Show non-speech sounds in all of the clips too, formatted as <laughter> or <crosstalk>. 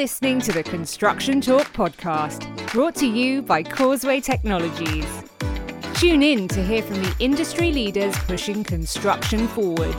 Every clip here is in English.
listening to the Construction Talk podcast, brought to you by Causeway Technologies. Tune in to hear from the industry leaders pushing construction forward.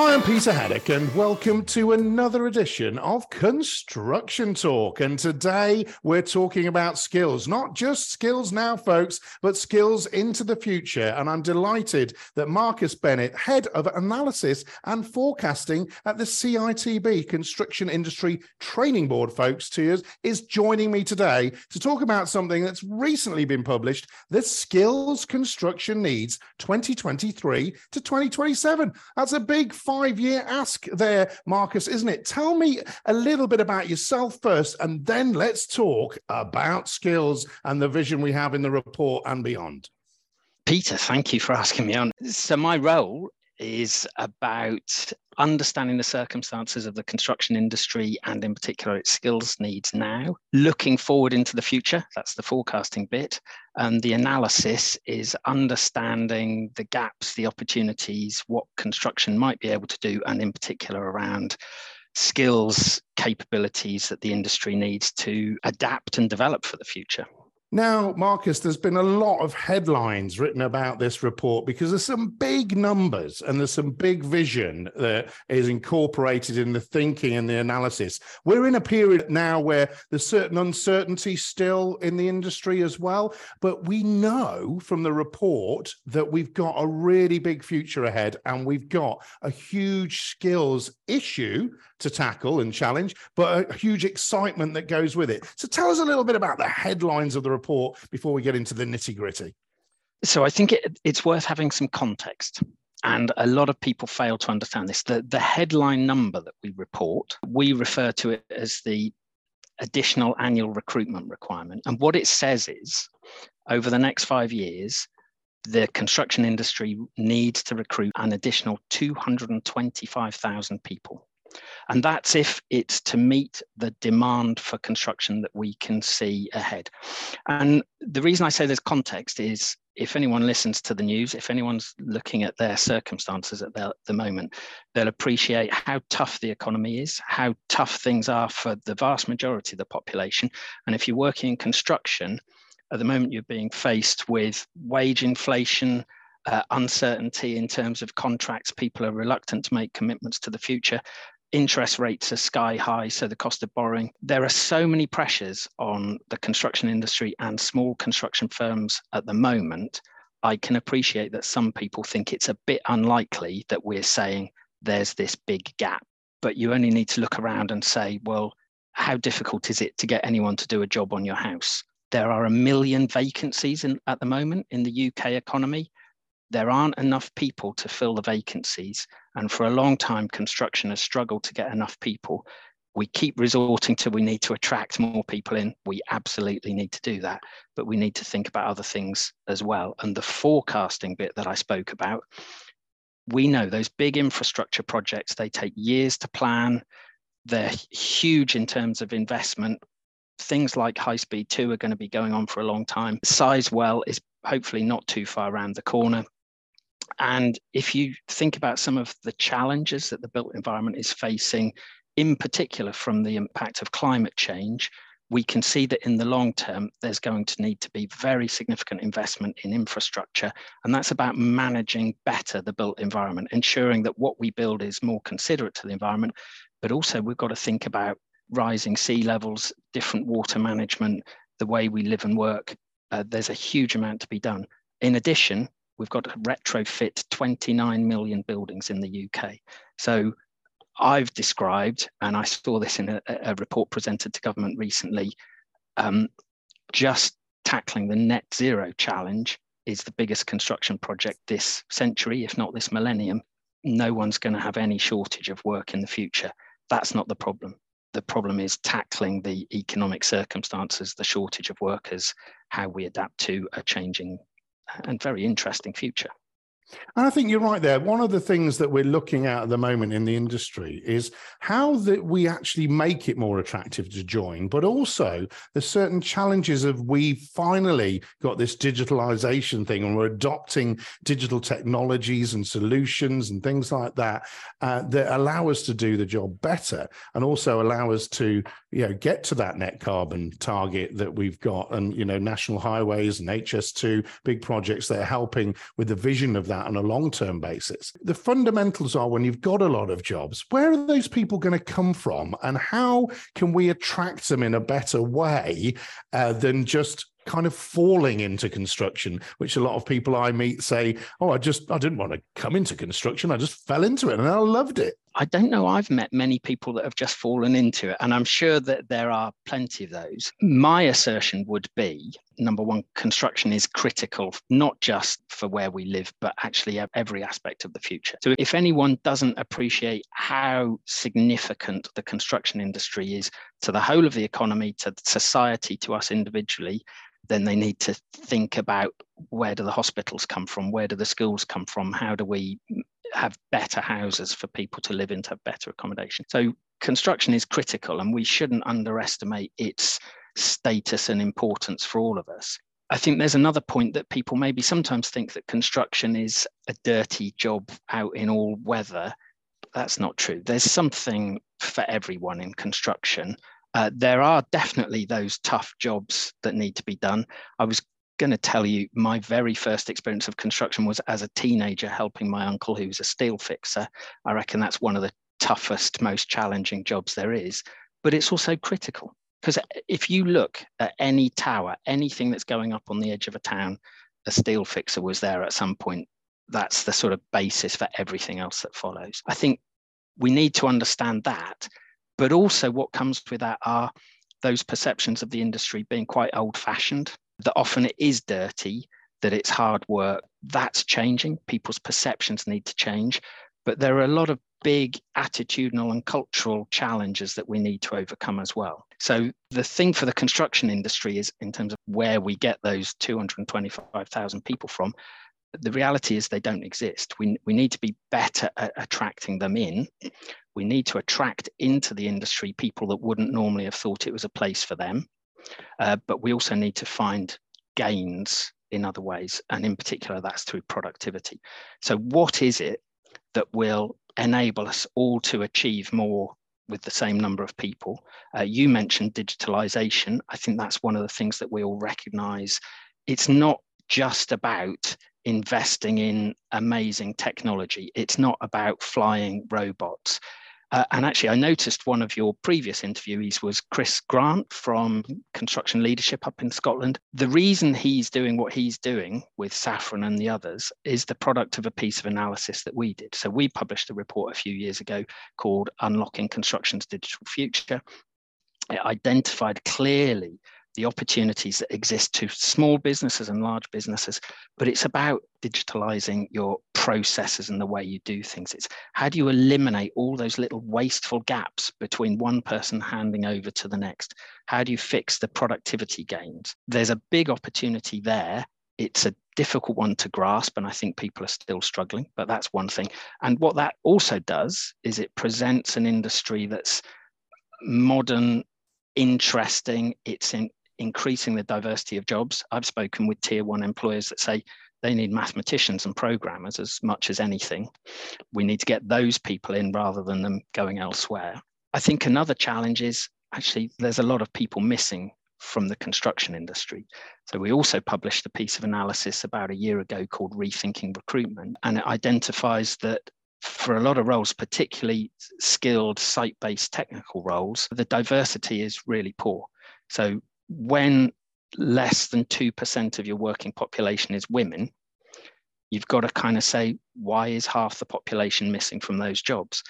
Hi, I'm Peter Haddock, and welcome to another edition of Construction Talk. And today we're talking about skills, not just skills now, folks, but skills into the future. And I'm delighted that Marcus Bennett, Head of Analysis and Forecasting at the CITB Construction Industry Training Board, folks, to us, is joining me today to talk about something that's recently been published the Skills Construction Needs 2023 to 2027. That's a big five year ask there, Marcus, isn't it? Tell me a little bit about yourself first, and then let's talk about skills and the vision we have in the report and beyond. Peter, thank you for asking me on. So, my role is about understanding the circumstances of the construction industry and in particular its skills needs now. Looking forward into the future that's the forecasting bit and the analysis is understanding the gaps the opportunities what construction might be able to do and in particular around skills capabilities that the industry needs to adapt and develop for the future now, Marcus, there's been a lot of headlines written about this report because there's some big numbers and there's some big vision that is incorporated in the thinking and the analysis. We're in a period now where there's certain uncertainty still in the industry as well, but we know from the report that we've got a really big future ahead and we've got a huge skills issue to tackle and challenge, but a huge excitement that goes with it. So tell us a little bit about the headlines of the report before we get into the nitty gritty? So I think it, it's worth having some context. And a lot of people fail to understand this. The, the headline number that we report, we refer to it as the additional annual recruitment requirement. And what it says is over the next five years, the construction industry needs to recruit an additional 225,000 people. And that's if it's to meet the demand for construction that we can see ahead. And the reason I say there's context is if anyone listens to the news, if anyone's looking at their circumstances at the, the moment, they'll appreciate how tough the economy is, how tough things are for the vast majority of the population. And if you're working in construction, at the moment you're being faced with wage inflation, uh, uncertainty in terms of contracts. People are reluctant to make commitments to the future interest rates are sky high, so the cost of borrowing. There are so many pressures on the construction industry and small construction firms at the moment. I can appreciate that some people think it's a bit unlikely that we're saying there's this big gap, but you only need to look around and say, well, how difficult is it to get anyone to do a job on your house? There are a million vacancies in, at the moment in the UK economy there aren't enough people to fill the vacancies. And for a long time, construction has struggled to get enough people. We keep resorting to we need to attract more people in. We absolutely need to do that, but we need to think about other things as well. And the forecasting bit that I spoke about, we know those big infrastructure projects, they take years to plan. They're huge in terms of investment. Things like High Speed 2 are going to be going on for a long time. Size Sizewell is hopefully not too far around the corner. And if you think about some of the challenges that the built environment is facing, in particular from the impact of climate change, we can see that in the long term, there's going to need to be very significant investment in infrastructure. And that's about managing better the built environment, ensuring that what we build is more considerate to the environment. But also, we've got to think about rising sea levels, different water management, the way we live and work. Uh, there's a huge amount to be done. In addition, we've got to retrofit 29 million buildings in the UK. So I've described, and I saw this in a, a report presented to government recently, um, just tackling the net zero challenge is the biggest construction project this century, if not this millennium. No one's going to have any shortage of work in the future. That's not the problem. The problem is tackling the economic circumstances, the shortage of workers, how we adapt to a changing and very interesting future. And I think you're right there. One of the things that we're looking at at the moment in the industry is how that we actually make it more attractive to join, but also there's certain challenges of we finally got this digitalization thing and we're adopting digital technologies and solutions and things like that uh, that allow us to do the job better and also allow us to you know get to that net carbon target that we've got and you know national highways and HS2 big projects that are helping with the vision of that on a long term basis. The fundamentals are when you've got a lot of jobs, where are those people going to come from? And how can we attract them in a better way uh, than just kind of falling into construction, which a lot of people I meet say, Oh, I just, I didn't want to come into construction. I just fell into it and I loved it. I don't know I've met many people that have just fallen into it, and I'm sure that there are plenty of those. My assertion would be number one, construction is critical, not just for where we live, but actually every aspect of the future. So if anyone doesn't appreciate how significant the construction industry is to the whole of the economy, to society, to us individually, then they need to think about where do the hospitals come from? Where do the schools come from? How do we have better houses for people to live in to have better accommodation? So construction is critical and we shouldn't underestimate its status and importance for all of us I think there's another point that people maybe sometimes think that construction is a dirty job out in all weather. That's not true. There's something for everyone in construction. Uh, there are definitely those tough jobs that need to be done. I was going to tell you my very first experience of construction was as a teenager helping my uncle who's a steel fixer. I reckon that's one of the toughest, most challenging jobs there is, but it's also critical because uh, if you look at any tower, anything that's going up on the edge of a town, a steel fixer was there at some point. That's the sort of basis for everything else that follows. I think we need to understand that but also, what comes with that are those perceptions of the industry being quite old fashioned, that often it is dirty, that it's hard work. That's changing. People's perceptions need to change. But there are a lot of big attitudinal and cultural challenges that we need to overcome as well. So, the thing for the construction industry is in terms of where we get those 225,000 people from, the reality is they don't exist. We, we need to be better at attracting them in. We need to attract into the industry people that wouldn't normally have thought it was a place for them. Uh, but we also need to find gains in other ways. And in particular, that's through productivity. So, what is it that will enable us all to achieve more with the same number of people? Uh, you mentioned digitalization. I think that's one of the things that we all recognize. It's not just about investing in amazing technology. It's not about flying robots. Uh, and actually, I noticed one of your previous interviewees was Chris Grant from Construction Leadership up in Scotland. The reason he's doing what he's doing with Safran and the others is the product of a piece of analysis that we did. So, we published a report a few years ago called Unlocking Construction's Digital Future. It identified clearly the opportunities that exist to small businesses and large businesses, but it's about digitalizing your processes and the way you do things. It's how do you eliminate all those little wasteful gaps between one person handing over to the next? How do you fix the productivity gains? There's a big opportunity there. It's a difficult one to grasp, and I think people are still struggling, but that's one thing. And what that also does is it presents an industry that's modern, interesting, it's in, increasing the diversity of jobs. I've spoken with tier one employers that say they need mathematicians and programmers as much as anything. We need to get those people in rather than them going elsewhere. I think another challenge is actually there's a lot of people missing from the construction industry. So we also published a piece of analysis about a year ago called Rethinking Recruitment, and it identifies that for a lot of roles, particularly skilled site based technical roles, the diversity is really poor. So when less than 2% of your working population is women, you've got to kind of say, why is half the population missing from those jobs?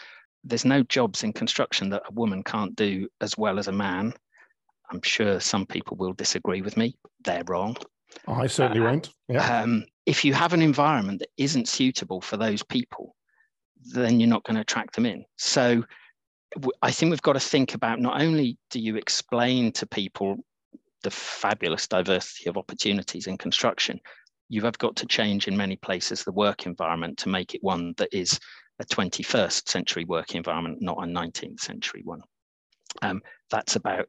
There's no jobs in construction that a woman can't do as well as a man. I'm sure some people will disagree with me. They're wrong. I certainly uh, won't. Yeah. Um, if you have an environment that isn't suitable for those people, then you're not going to attract them in. So I think we've got to think about not only do you explain to people the fabulous diversity of opportunities in construction. you have got to change in many places the work environment to make it one that is a 21st century work environment, not a 19th century one. Um, that's about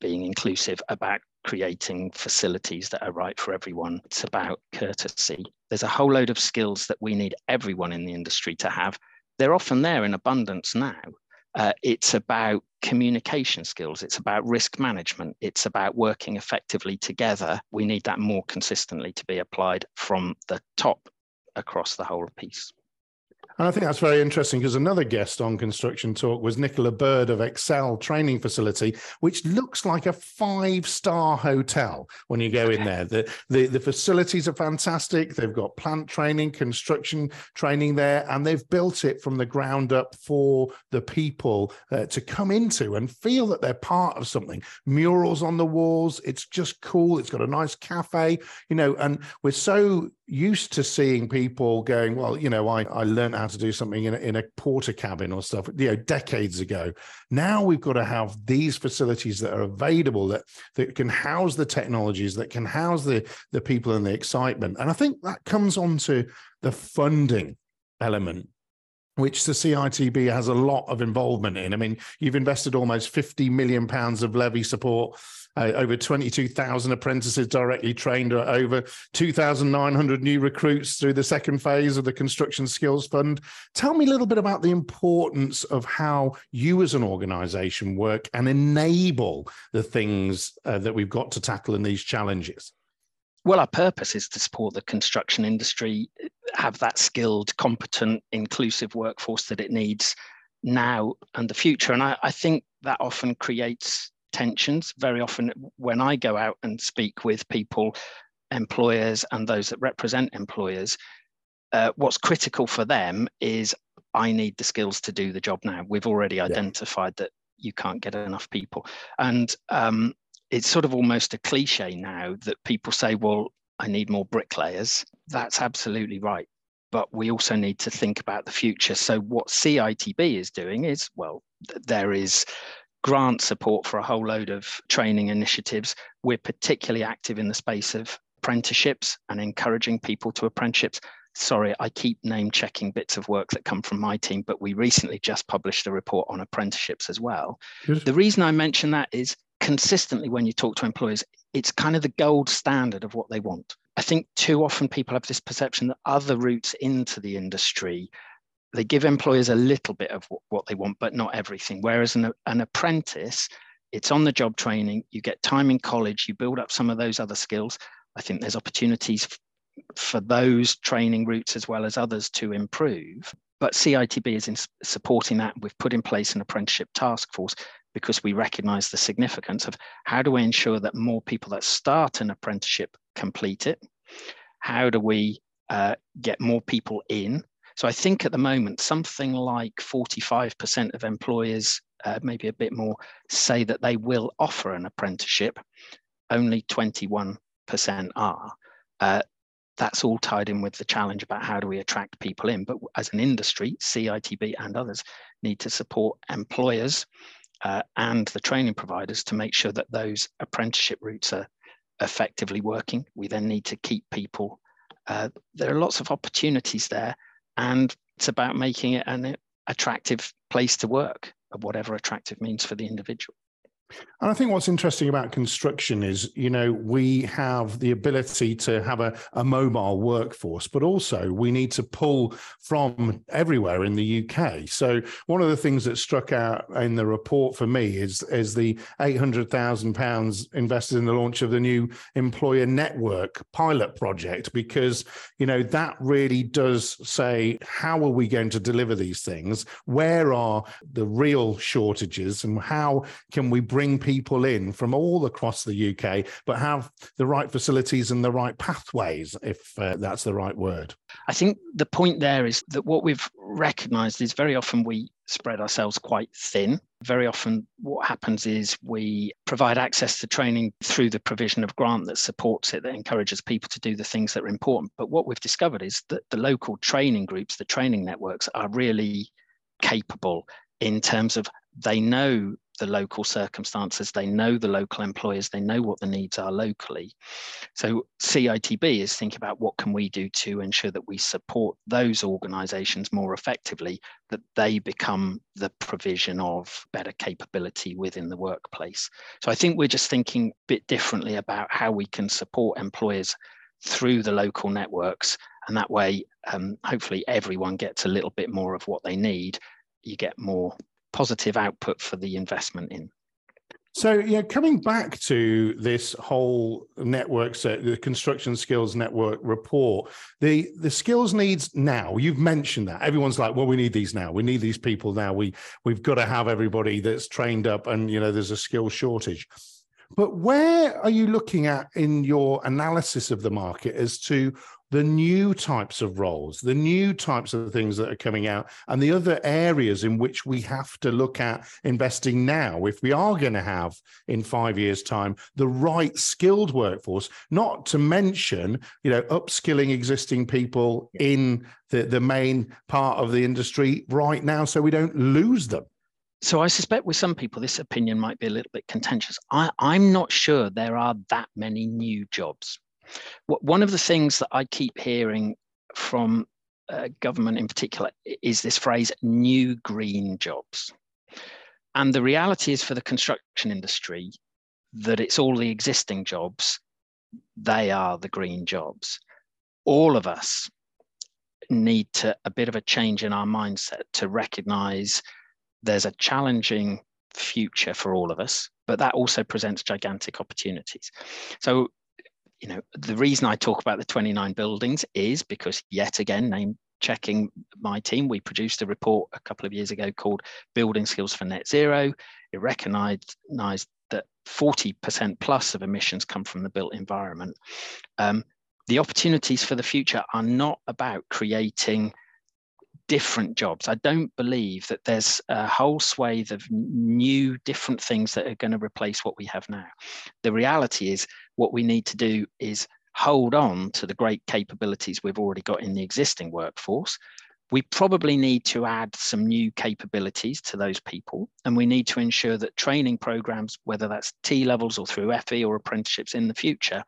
being inclusive, about creating facilities that are right for everyone. It's about courtesy. There's a whole load of skills that we need everyone in the industry to have. They're often there in abundance now. Uh, it's about communication skills. It's about risk management. It's about working effectively together. We need that more consistently to be applied from the top across the whole piece. And I think that's very interesting because another guest on Construction Talk was Nicola Bird of Excel Training Facility, which looks like a five star hotel when you go in there. The, the, the facilities are fantastic. They've got plant training, construction training there, and they've built it from the ground up for the people uh, to come into and feel that they're part of something. Murals on the walls, it's just cool. It's got a nice cafe, you know, and we're so used to seeing people going, well, you know, I, I learned how to do something in a, in a Portakabin or stuff, you know, decades ago. Now we've got to have these facilities that are available that, that can house the technologies, that can house the, the people and the excitement. And I think that comes on to the funding element which the CITB has a lot of involvement in. I mean, you've invested almost 50 million pounds of levy support uh, over 22,000 apprentices directly trained, uh, over 2,900 new recruits through the second phase of the Construction Skills Fund. Tell me a little bit about the importance of how you as an organization work and enable the things uh, that we've got to tackle in these challenges. Well, our purpose is to support the construction industry, have that skilled, competent, inclusive workforce that it needs now and the future. And I, I think that often creates tensions. Very often, when I go out and speak with people, employers, and those that represent employers, uh, what's critical for them is I need the skills to do the job now. We've already identified yeah. that you can't get enough people. And um, it's sort of almost a cliche now that people say, well, I need more bricklayers. That's absolutely right. But we also need to think about the future. So, what CITB is doing is, well, there is grant support for a whole load of training initiatives. We're particularly active in the space of apprenticeships and encouraging people to apprenticeships. Sorry, I keep name checking bits of work that come from my team, but we recently just published a report on apprenticeships as well. Yes. The reason I mention that is consistently when you talk to employers, it's kind of the gold standard of what they want. I think too often people have this perception that other routes into the industry they give employers a little bit of what they want, but not everything. Whereas an, an apprentice, it's on the job training, you get time in college, you build up some of those other skills. I think there's opportunities for those training routes as well as others to improve. But CITB is in supporting that. We've put in place an apprenticeship task force because we recognize the significance of how do we ensure that more people that start an apprenticeship complete it? How do we uh, get more people in so I think at the moment, something like 45% of employers, uh, maybe a bit more, say that they will offer an apprenticeship. Only 21% are. Uh, that's all tied in with the challenge about how do we attract people in. But as an industry, CITB and others need to support employers uh, and the training providers to make sure that those apprenticeship routes are effectively working. We then need to keep people. Uh, there are lots of opportunities there and it's about making it an attractive place to work, whatever attractive means for the individual. And I think what's interesting about construction is, you know, we have the ability to have a, a mobile workforce, but also we need to pull from everywhere in the UK. So one of the things that struck out in the report for me is, is the £800,000 invested in the launch of the new employer network pilot project, because, you know, that really does say, how are we going to deliver these things? Where are the real shortages and how can we bring bring people in from all across the UK, but have the right facilities and the right pathways, if uh, that's the right word. I think the point there is that what we've recognized is very often we spread ourselves quite thin. Very often, what happens is we provide access to training through the provision of grant that supports it, that encourages people to do the things that are important. But what we've discovered is that the local training groups, the training networks, are really capable in terms of they know the local circumstances, they know the local employers, they know what the needs are locally. So CITB is thinking about what can we do to ensure that we support those organisations more effectively, that they become the provision of better capability within the workplace. So I think we're just thinking a bit differently about how we can support employers through the local networks and that way um, hopefully everyone gets a little bit more of what they need you get more positive output for the investment in. So, yeah, coming back to this whole network set, the construction skills network report, the the skills needs now. You've mentioned that everyone's like, well, we need these now. We need these people now. We we've got to have everybody that's trained up, and you know, there's a skill shortage. But where are you looking at in your analysis of the market as to the new types of roles, the new types of things that are coming out, and the other areas in which we have to look at investing now if we are going to have in five years' time the right skilled workforce, not to mention, you know, upskilling existing people in the, the main part of the industry right now so we don't lose them. So I suspect with some people, this opinion might be a little bit contentious. I, I'm not sure there are that many new jobs one of the things that I keep hearing from uh, government in particular is this phrase new green jobs. And the reality is for the construction industry that it's all the existing jobs, they are the green jobs. All of us need to a bit of a change in our mindset to recognize there's a challenging future for all of us, but that also presents gigantic opportunities. So you know, the reason I talk about the 29 buildings is because yet again, name checking my team, we produced a report a couple of years ago called Building Skills for Net Zero. It recognized that 40% plus of emissions come from the built environment. Um, the opportunities for the future are not about creating different jobs. I don't believe that there's a whole swathe of new, different things that are going to replace what we have now. The reality is, what we need to do is hold on to the great capabilities we've already got in the existing workforce, we probably need to add some new capabilities to those people. And we need to ensure that training programs, whether that's T levels or through FE or apprenticeships in the future,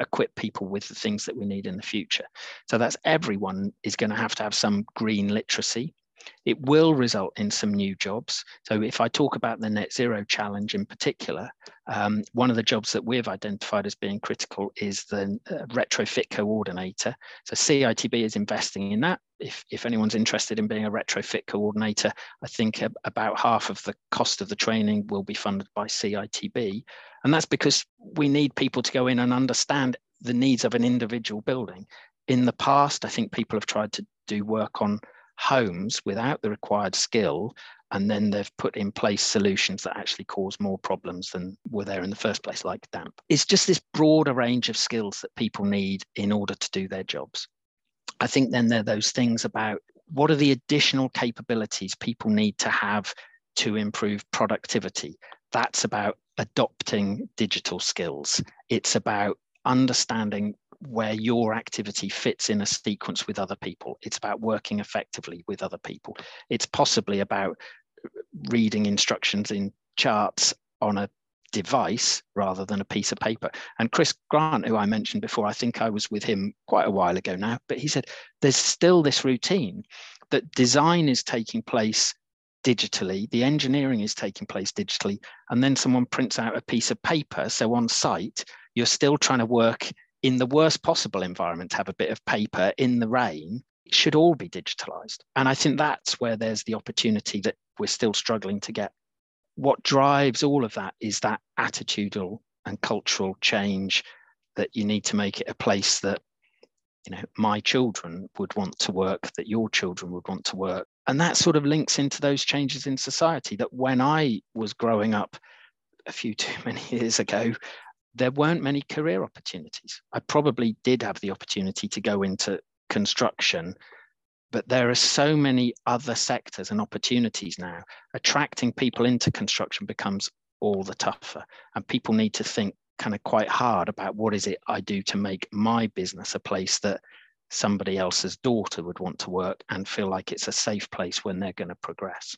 equip people with the things that we need in the future. So that's everyone is going to have to have some green literacy. It will result in some new jobs. So if I talk about the net zero challenge in particular, um, one of the jobs that we've identified as being critical is the uh, retrofit coordinator. So CITB is investing in that. If, if anyone's interested in being a retrofit coordinator, I think about half of the cost of the training will be funded by CITB. And that's because we need people to go in and understand the needs of an individual building. In the past, I think people have tried to do work on homes without the required skill and then they've put in place solutions that actually cause more problems than were there in the first place like damp. It's just this broader range of skills that people need in order to do their jobs. I think then there are those things about what are the additional capabilities people need to have to improve productivity. That's about adopting digital skills. It's about understanding where your activity fits in a sequence with other people. It's about working effectively with other people. It's possibly about reading instructions in charts on a device rather than a piece of paper. And Chris Grant, who I mentioned before, I think I was with him quite a while ago now, but he said there's still this routine that design is taking place digitally, the engineering is taking place digitally, and then someone prints out a piece of paper. So on site, you're still trying to work in the worst possible environment to have a bit of paper in the rain it should all be digitalized. And i think that's where there's the opportunity that we're still struggling to get. What drives all of that is that attitudinal and cultural change that you need to make it a place that you know my children would want to work that your children would want to work. And that sort of links into those changes in society that when i was growing up a few <laughs> too many years ago there weren't many career opportunities. I probably did have the opportunity to go into construction, but there are so many other sectors and opportunities now. Attracting people into construction becomes all the tougher, and people need to think kind of quite hard about what is it I do to make my business a place that somebody else's daughter would want to work and feel like it's a safe place when they're going to progress.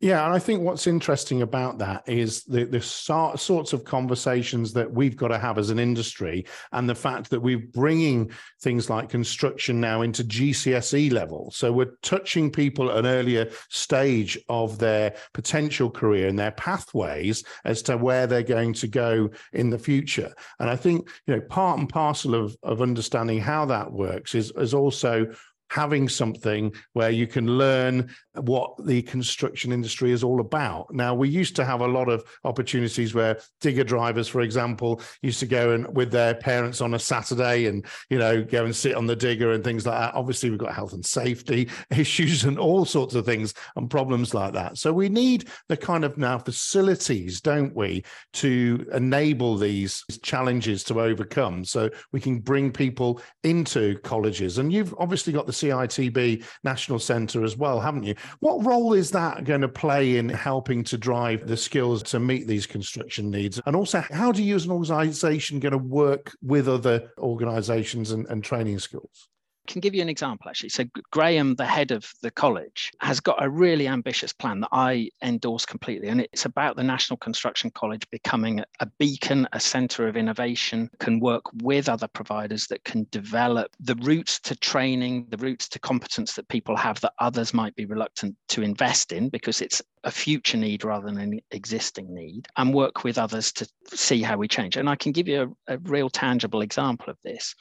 Yeah, and I think what's interesting about that is the the sorts of conversations that we've got to have as an industry, and the fact that we're bringing things like construction now into GCSE level. So we're touching people at an earlier stage of their potential career and their pathways as to where they're going to go in the future. And I think you know part and parcel of of understanding how that works is is also having something where you can learn what the construction industry is all about. Now, we used to have a lot of opportunities where digger drivers, for example, used to go and with their parents on a Saturday and, you know, go and sit on the digger and things like that. Obviously, we've got health and safety <laughs> issues and all sorts of things and problems like that. So we need the kind of now facilities, don't we, to enable these challenges to overcome so we can bring people into colleges. And you've obviously got the CITB National Centre as well, haven't you? What role is that going to play in helping to drive the skills to meet these construction needs? And also, how do you as an organisation going to work with other organisations and, and training schools? Can give you an example actually. So Graham, the head of the college, has got a really ambitious plan that I endorse completely. And it's about the National Construction College becoming a beacon, a center of innovation, can work with other providers that can develop the routes to training, the routes to competence that people have that others might be reluctant to invest in because it's a future need rather than an existing need, and work with others to see how we change. And I can give you a, a real tangible example of this.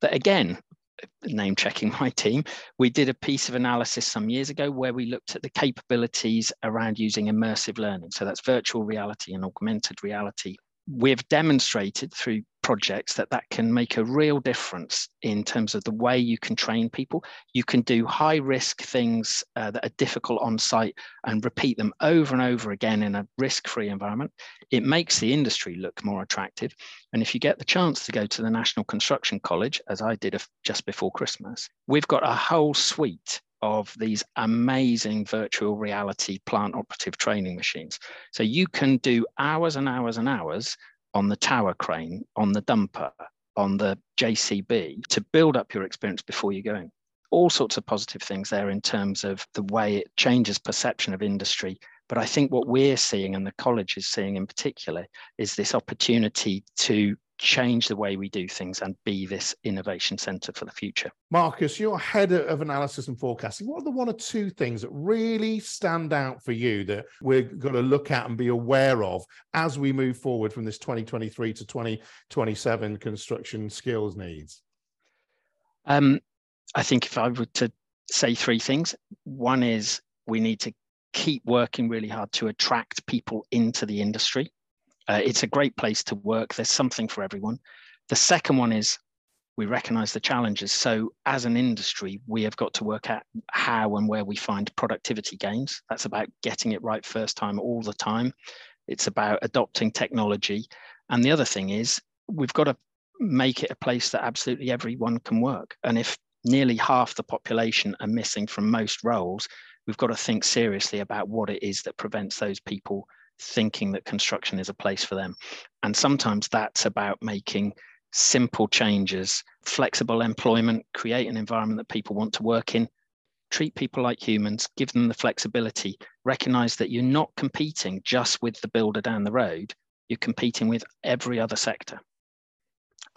That again, name checking my team, we did a piece of analysis some years ago where we looked at the capabilities around using immersive learning. So that's virtual reality and augmented reality. We've demonstrated through projects that that can make a real difference in terms of the way you can train people. You can do high risk things uh, that are difficult on site and repeat them over and over again in a risk free environment. It makes the industry look more attractive. And if you get the chance to go to the National Construction College, as I did just before Christmas, we've got a whole suite of these amazing virtual reality plant operative training machines. So you can do hours and hours and hours on the tower crane, on the dumper, on the JCB to build up your experience before you go in. All sorts of positive things there in terms of the way it changes perception of industry. But I think what we're seeing and the college is seeing in particular is this opportunity to change the way we do things and be this innovation center for the future. Marcus, you're head of analysis and forecasting. What are the one or two things that really stand out for you that we're going to look at and be aware of as we move forward from this 2023 to 2027 construction skills needs? Um, I think if I were to say three things, one is we need to keep working really hard to attract people into the industry. Uh, it's a great place to work. There's something for everyone. The second one is we recognize the challenges. So, as an industry, we have got to work out how and where we find productivity gains. That's about getting it right first time all the time. It's about adopting technology. And the other thing is, we've got to make it a place that absolutely everyone can work. And if nearly half the population are missing from most roles, we've got to think seriously about what it is that prevents those people thinking that construction is a place for them. And sometimes that's about making simple changes, flexible employment, create an environment that people want to work in, treat people like humans, give them the flexibility, recognize that you're not competing just with the builder down the road, you're competing with every other sector.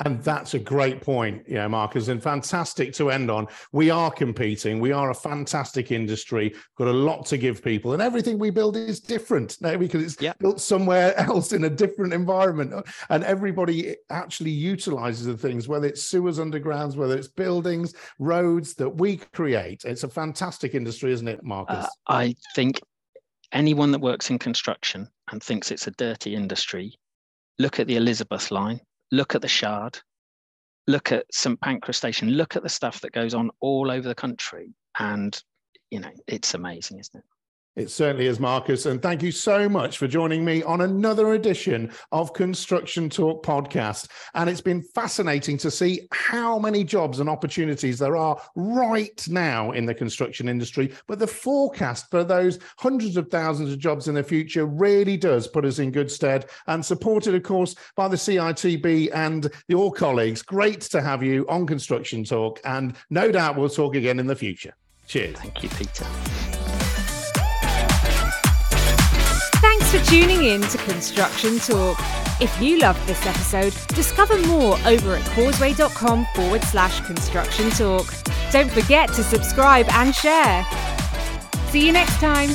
And that's a great point, yeah, Marcus, and fantastic to end on. We are competing. We are a fantastic industry. Got a lot to give people, and everything we build is different now because it's yep. built somewhere <laughs> else in a different environment. And everybody actually utilizes the things, whether it's sewers, undergrounds, whether it's buildings, roads that we create. It's a fantastic industry, isn't it, Marcus? Uh, I think anyone that works in construction and thinks it's a dirty industry, look at the Elizabeth line look at the Shard, look at St Pancras Station, look at the stuff that goes on all over the country. And, you know, it's amazing, isn't it? It certainly is, Marcus. And thank you so much for joining me on another edition of Construction Talk podcast. And it's been fascinating to see how many jobs and opportunities there are right now in the construction industry. But the forecast for those hundreds of thousands of jobs in the future really does put us in good stead and supported, of course, by the CITB and your colleagues. Great to have you on Construction Talk. And no doubt we'll talk again in the future. Cheers. Thank you, Peter. Thanks for tuning in to Construction Talk. If you loved this episode, discover more over at causeway.com forward slash construction talk. Don't forget to subscribe and share. See you next time.